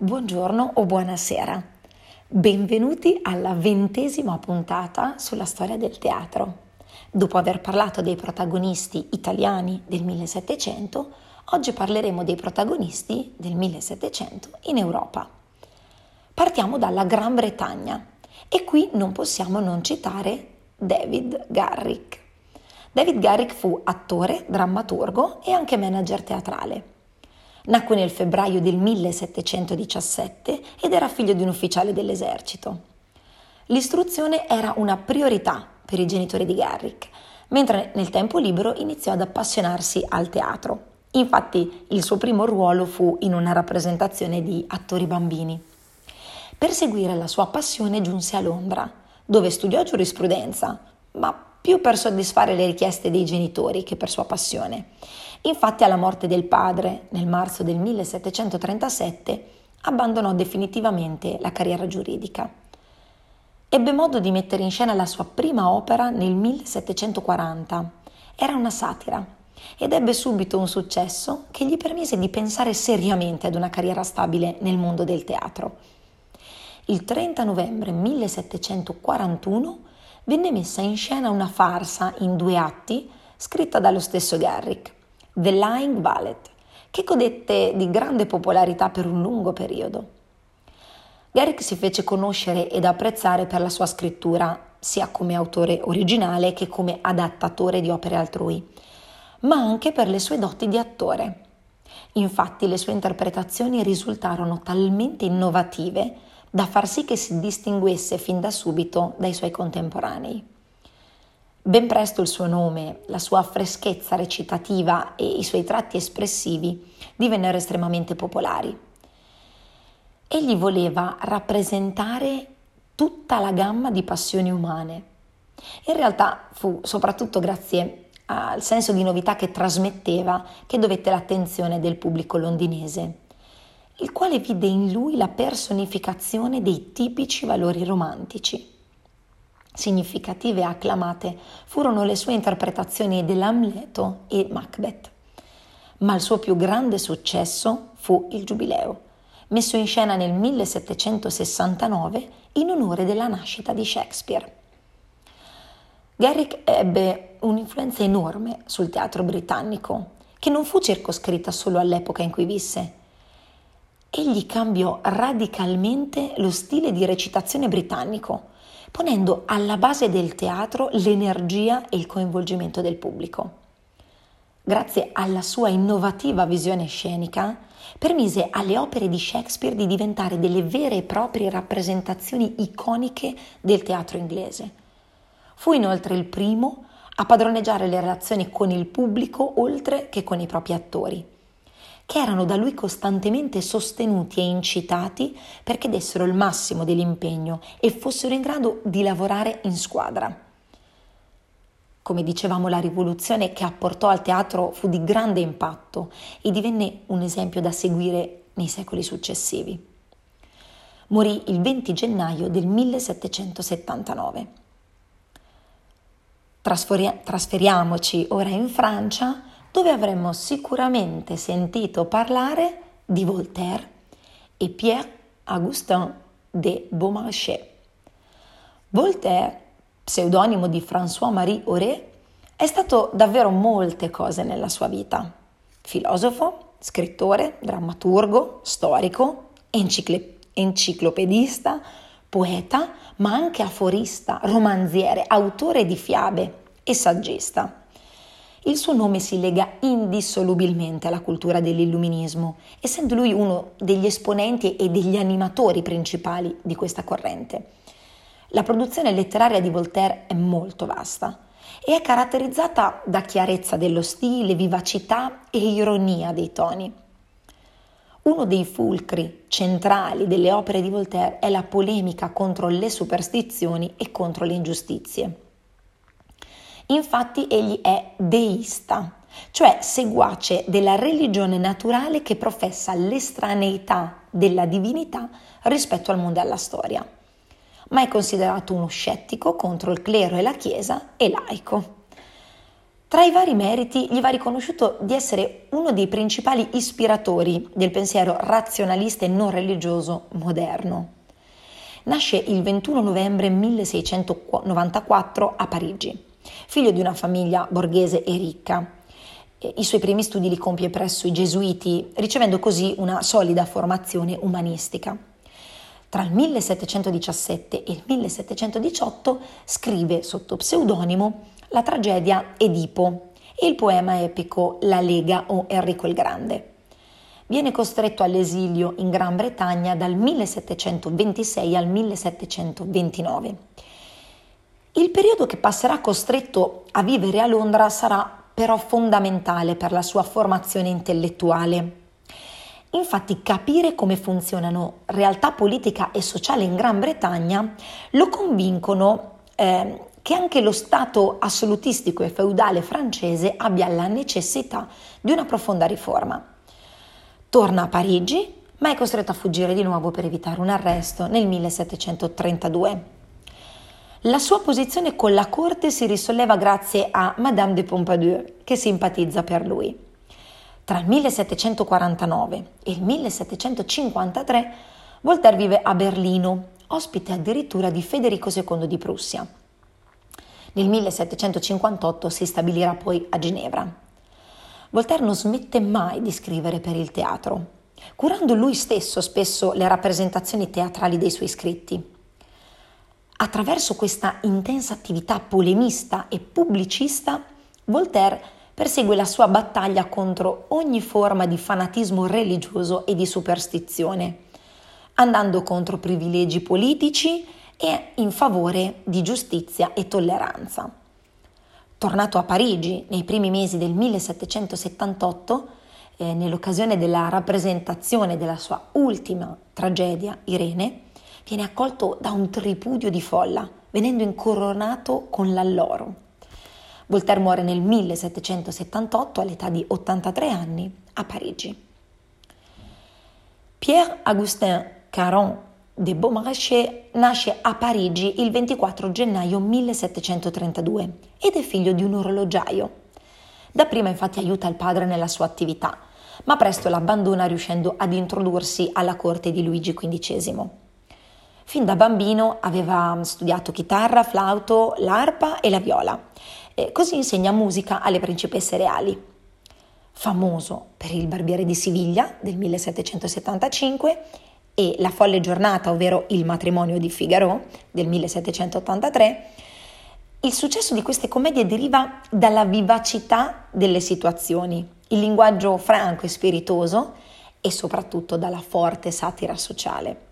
Buongiorno o buonasera. Benvenuti alla ventesima puntata sulla storia del teatro. Dopo aver parlato dei protagonisti italiani del 1700, oggi parleremo dei protagonisti del 1700 in Europa. Partiamo dalla Gran Bretagna e qui non possiamo non citare David Garrick. David Garrick fu attore, drammaturgo e anche manager teatrale. Nacque nel febbraio del 1717 ed era figlio di un ufficiale dell'esercito. L'istruzione era una priorità per i genitori di Garrick, mentre nel tempo libero iniziò ad appassionarsi al teatro. Infatti il suo primo ruolo fu in una rappresentazione di attori bambini. Per seguire la sua passione giunse a Londra, dove studiò giurisprudenza, ma più per soddisfare le richieste dei genitori che per sua passione. Infatti alla morte del padre, nel marzo del 1737, abbandonò definitivamente la carriera giuridica. Ebbe modo di mettere in scena la sua prima opera nel 1740. Era una satira ed ebbe subito un successo che gli permise di pensare seriamente ad una carriera stabile nel mondo del teatro. Il 30 novembre 1741 venne messa in scena una farsa in due atti scritta dallo stesso Garrick, The Lying Ballet, che godette di grande popolarità per un lungo periodo. Garrick si fece conoscere ed apprezzare per la sua scrittura, sia come autore originale che come adattatore di opere altrui, ma anche per le sue doti di attore. Infatti le sue interpretazioni risultarono talmente innovative da far sì che si distinguesse fin da subito dai suoi contemporanei. Ben presto il suo nome, la sua freschezza recitativa e i suoi tratti espressivi divennero estremamente popolari. Egli voleva rappresentare tutta la gamma di passioni umane. In realtà fu soprattutto grazie al senso di novità che trasmetteva che dovette l'attenzione del pubblico londinese il quale vide in lui la personificazione dei tipici valori romantici. Significative e acclamate furono le sue interpretazioni dell'Amleto e Macbeth, ma il suo più grande successo fu il Giubileo, messo in scena nel 1769 in onore della nascita di Shakespeare. Garrick ebbe un'influenza enorme sul teatro britannico, che non fu circoscritta solo all'epoca in cui visse, egli cambiò radicalmente lo stile di recitazione britannico, ponendo alla base del teatro l'energia e il coinvolgimento del pubblico. Grazie alla sua innovativa visione scenica, permise alle opere di Shakespeare di diventare delle vere e proprie rappresentazioni iconiche del teatro inglese. Fu inoltre il primo a padroneggiare le relazioni con il pubblico oltre che con i propri attori che erano da lui costantemente sostenuti e incitati perché dessero il massimo dell'impegno e fossero in grado di lavorare in squadra. Come dicevamo, la rivoluzione che apportò al teatro fu di grande impatto e divenne un esempio da seguire nei secoli successivi. Morì il 20 gennaio del 1779. Trasferiamoci ora in Francia dove avremmo sicuramente sentito parlare di Voltaire e Pierre-Augustin de Beaumarchais. Voltaire, pseudonimo di François-Marie Auré, è stato davvero molte cose nella sua vita. Filosofo, scrittore, drammaturgo, storico, encicl- enciclopedista, poeta, ma anche aforista, romanziere, autore di fiabe e saggista. Il suo nome si lega indissolubilmente alla cultura dell'illuminismo, essendo lui uno degli esponenti e degli animatori principali di questa corrente. La produzione letteraria di Voltaire è molto vasta e è caratterizzata da chiarezza dello stile, vivacità e ironia dei toni. Uno dei fulcri centrali delle opere di Voltaire è la polemica contro le superstizioni e contro le ingiustizie. Infatti egli è deista, cioè seguace della religione naturale che professa l'estraneità della divinità rispetto al mondo e alla storia, ma è considerato uno scettico contro il clero e la Chiesa e laico. Tra i vari meriti gli va riconosciuto di essere uno dei principali ispiratori del pensiero razionalista e non religioso moderno. Nasce il 21 novembre 1694 a Parigi, figlio di una famiglia borghese e ricca. I suoi primi studi li compie presso i gesuiti, ricevendo così una solida formazione umanistica. Tra il 1717 e il 1718 scrive sotto pseudonimo la tragedia Edipo e il poema epico La Lega o Enrico il Grande. Viene costretto all'esilio in Gran Bretagna dal 1726 al 1729. Il periodo che passerà costretto a vivere a Londra sarà però fondamentale per la sua formazione intellettuale. Infatti capire come funzionano realtà politica e sociale in Gran Bretagna lo convincono eh, che anche lo Stato assolutistico e feudale francese abbia la necessità di una profonda riforma. Torna a Parigi, ma è costretto a fuggire di nuovo per evitare un arresto nel 1732. La sua posizione con la corte si risolleva grazie a Madame de Pompadour, che simpatizza per lui. Tra il 1749 e il 1753 Voltaire vive a Berlino, ospite addirittura di Federico II di Prussia. Nel 1758 si stabilirà poi a Ginevra. Voltaire non smette mai di scrivere per il teatro, curando lui stesso spesso le rappresentazioni teatrali dei suoi scritti. Attraverso questa intensa attività polemista e pubblicista, Voltaire persegue la sua battaglia contro ogni forma di fanatismo religioso e di superstizione, andando contro privilegi politici e in favore di giustizia e tolleranza. Tornato a Parigi nei primi mesi del 1778, eh, nell'occasione della rappresentazione della sua ultima tragedia, Irene, viene accolto da un tripudio di folla, venendo incoronato con l'alloro. Voltaire muore nel 1778 all'età di 83 anni a Parigi. Pierre-Augustin Caron de Beaumarchais nasce a Parigi il 24 gennaio 1732 ed è figlio di un orologiaio. Dapprima infatti aiuta il padre nella sua attività, ma presto l'abbandona riuscendo ad introdursi alla corte di Luigi XV. Fin da bambino aveva studiato chitarra, flauto, l'arpa e la viola. E così insegna musica alle principesse reali. Famoso per il Barbiere di Siviglia del 1775 e La folle giornata, ovvero Il matrimonio di Figaro del 1783, il successo di queste commedie deriva dalla vivacità delle situazioni, il linguaggio franco e spiritoso e soprattutto dalla forte satira sociale.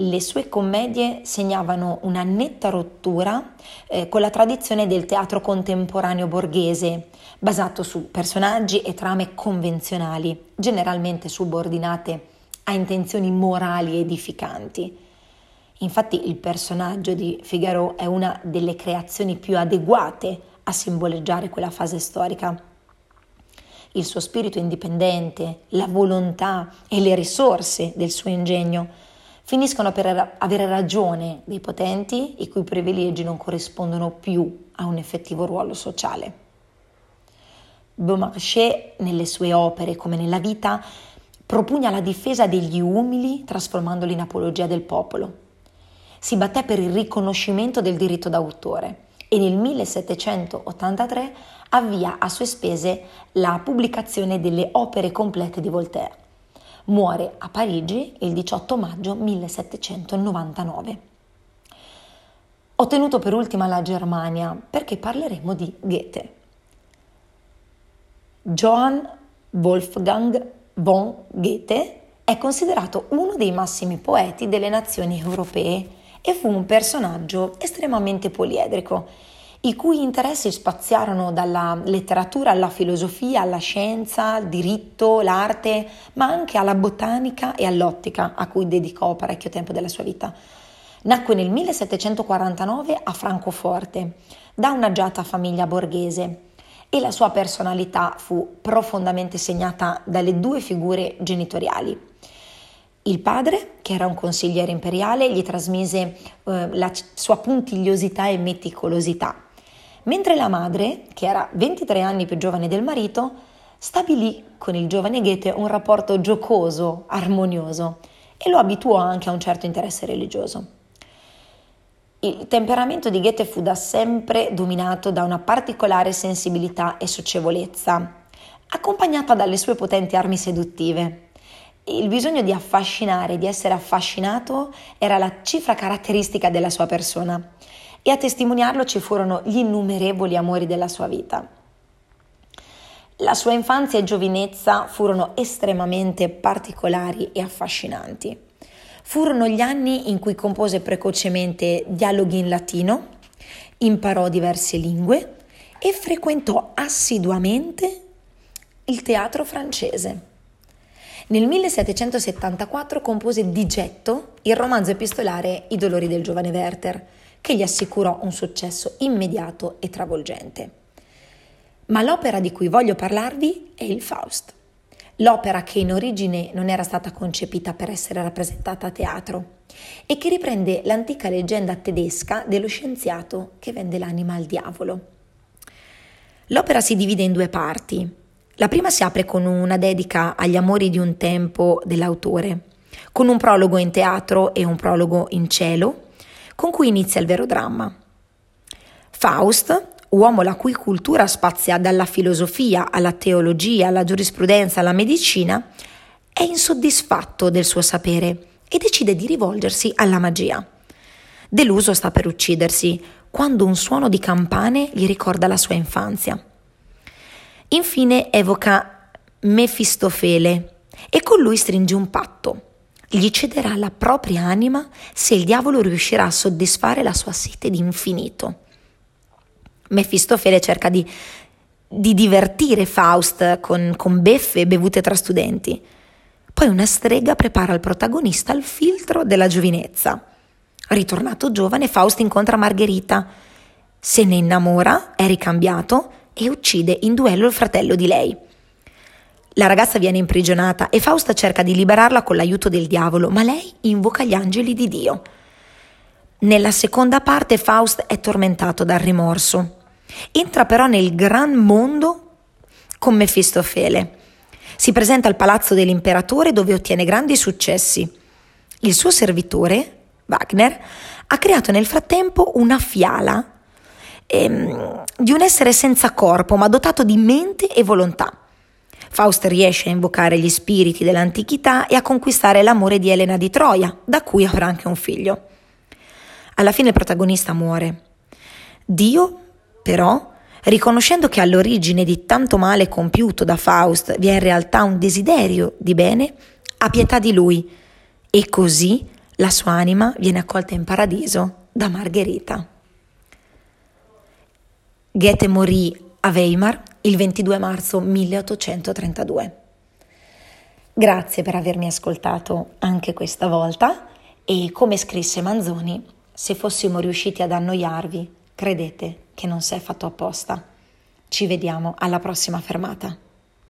Le sue commedie segnavano una netta rottura eh, con la tradizione del teatro contemporaneo borghese, basato su personaggi e trame convenzionali, generalmente subordinate a intenzioni morali edificanti. Infatti il personaggio di Figaro è una delle creazioni più adeguate a simboleggiare quella fase storica. Il suo spirito indipendente, la volontà e le risorse del suo ingegno finiscono per avere ragione dei potenti i cui privilegi non corrispondono più a un effettivo ruolo sociale. Beaumarchais, nelle sue opere come nella vita, propugna la difesa degli umili trasformandoli in apologia del popolo. Si batté per il riconoscimento del diritto d'autore e nel 1783 avvia a sue spese la pubblicazione delle opere complete di Voltaire muore a Parigi il 18 maggio 1799. Ho tenuto per ultima la Germania perché parleremo di Goethe. Johann Wolfgang von Goethe è considerato uno dei massimi poeti delle nazioni europee e fu un personaggio estremamente poliedrico i cui interessi spaziarono dalla letteratura alla filosofia, alla scienza, al diritto, l'arte, ma anche alla botanica e all'ottica, a cui dedicò parecchio tempo della sua vita. Nacque nel 1749 a Francoforte, da un'agiata famiglia borghese, e la sua personalità fu profondamente segnata dalle due figure genitoriali. Il padre, che era un consigliere imperiale, gli trasmise eh, la sua puntigliosità e meticolosità, mentre la madre, che era 23 anni più giovane del marito, stabilì con il giovane Goethe un rapporto giocoso, armonioso e lo abituò anche a un certo interesse religioso. Il temperamento di Goethe fu da sempre dominato da una particolare sensibilità e socievolezza, accompagnata dalle sue potenti armi seduttive. Il bisogno di affascinare, di essere affascinato, era la cifra caratteristica della sua persona e a testimoniarlo ci furono gli innumerevoli amori della sua vita. La sua infanzia e giovinezza furono estremamente particolari e affascinanti. Furono gli anni in cui compose precocemente dialoghi in latino, imparò diverse lingue e frequentò assiduamente il teatro francese. Nel 1774 compose di getto il romanzo epistolare I dolori del giovane Werther, che gli assicurò un successo immediato e travolgente. Ma l'opera di cui voglio parlarvi è il Faust. L'opera che in origine non era stata concepita per essere rappresentata a teatro e che riprende l'antica leggenda tedesca dello scienziato che vende l'anima al diavolo. L'opera si divide in due parti. La prima si apre con una dedica agli amori di un tempo dell'autore, con un prologo in teatro e un prologo in cielo, con cui inizia il vero dramma. Faust uomo la cui cultura spazia dalla filosofia alla teologia, alla giurisprudenza, alla medicina, è insoddisfatto del suo sapere e decide di rivolgersi alla magia. Deluso sta per uccidersi quando un suono di campane gli ricorda la sua infanzia. Infine evoca Mefistofele e con lui stringe un patto. Gli cederà la propria anima se il diavolo riuscirà a soddisfare la sua sete di infinito. Mefistofele cerca di, di divertire Faust con, con beffe bevute tra studenti. Poi una strega prepara al protagonista il filtro della giovinezza. Ritornato giovane, Faust incontra Margherita, se ne innamora, è ricambiato e uccide in duello il fratello di lei. La ragazza viene imprigionata e Faust cerca di liberarla con l'aiuto del diavolo, ma lei invoca gli angeli di Dio. Nella seconda parte Faust è tormentato dal rimorso. Entra però nel gran mondo con Mefistofele. Si presenta al palazzo dell'imperatore dove ottiene grandi successi. Il suo servitore, Wagner, ha creato nel frattempo una fiala ehm, di un essere senza corpo ma dotato di mente e volontà. Faust riesce a invocare gli spiriti dell'antichità e a conquistare l'amore di Elena di Troia, da cui avrà anche un figlio. Alla fine il protagonista muore. Dio però, riconoscendo che all'origine di tanto male compiuto da Faust vi è in realtà un desiderio di bene, ha pietà di lui e così la sua anima viene accolta in paradiso da Margherita. Goethe morì a Weimar il 22 marzo 1832. Grazie per avermi ascoltato anche questa volta e come scrisse Manzoni, se fossimo riusciti ad annoiarvi, credete che non si è fatto apposta. Ci vediamo alla prossima fermata.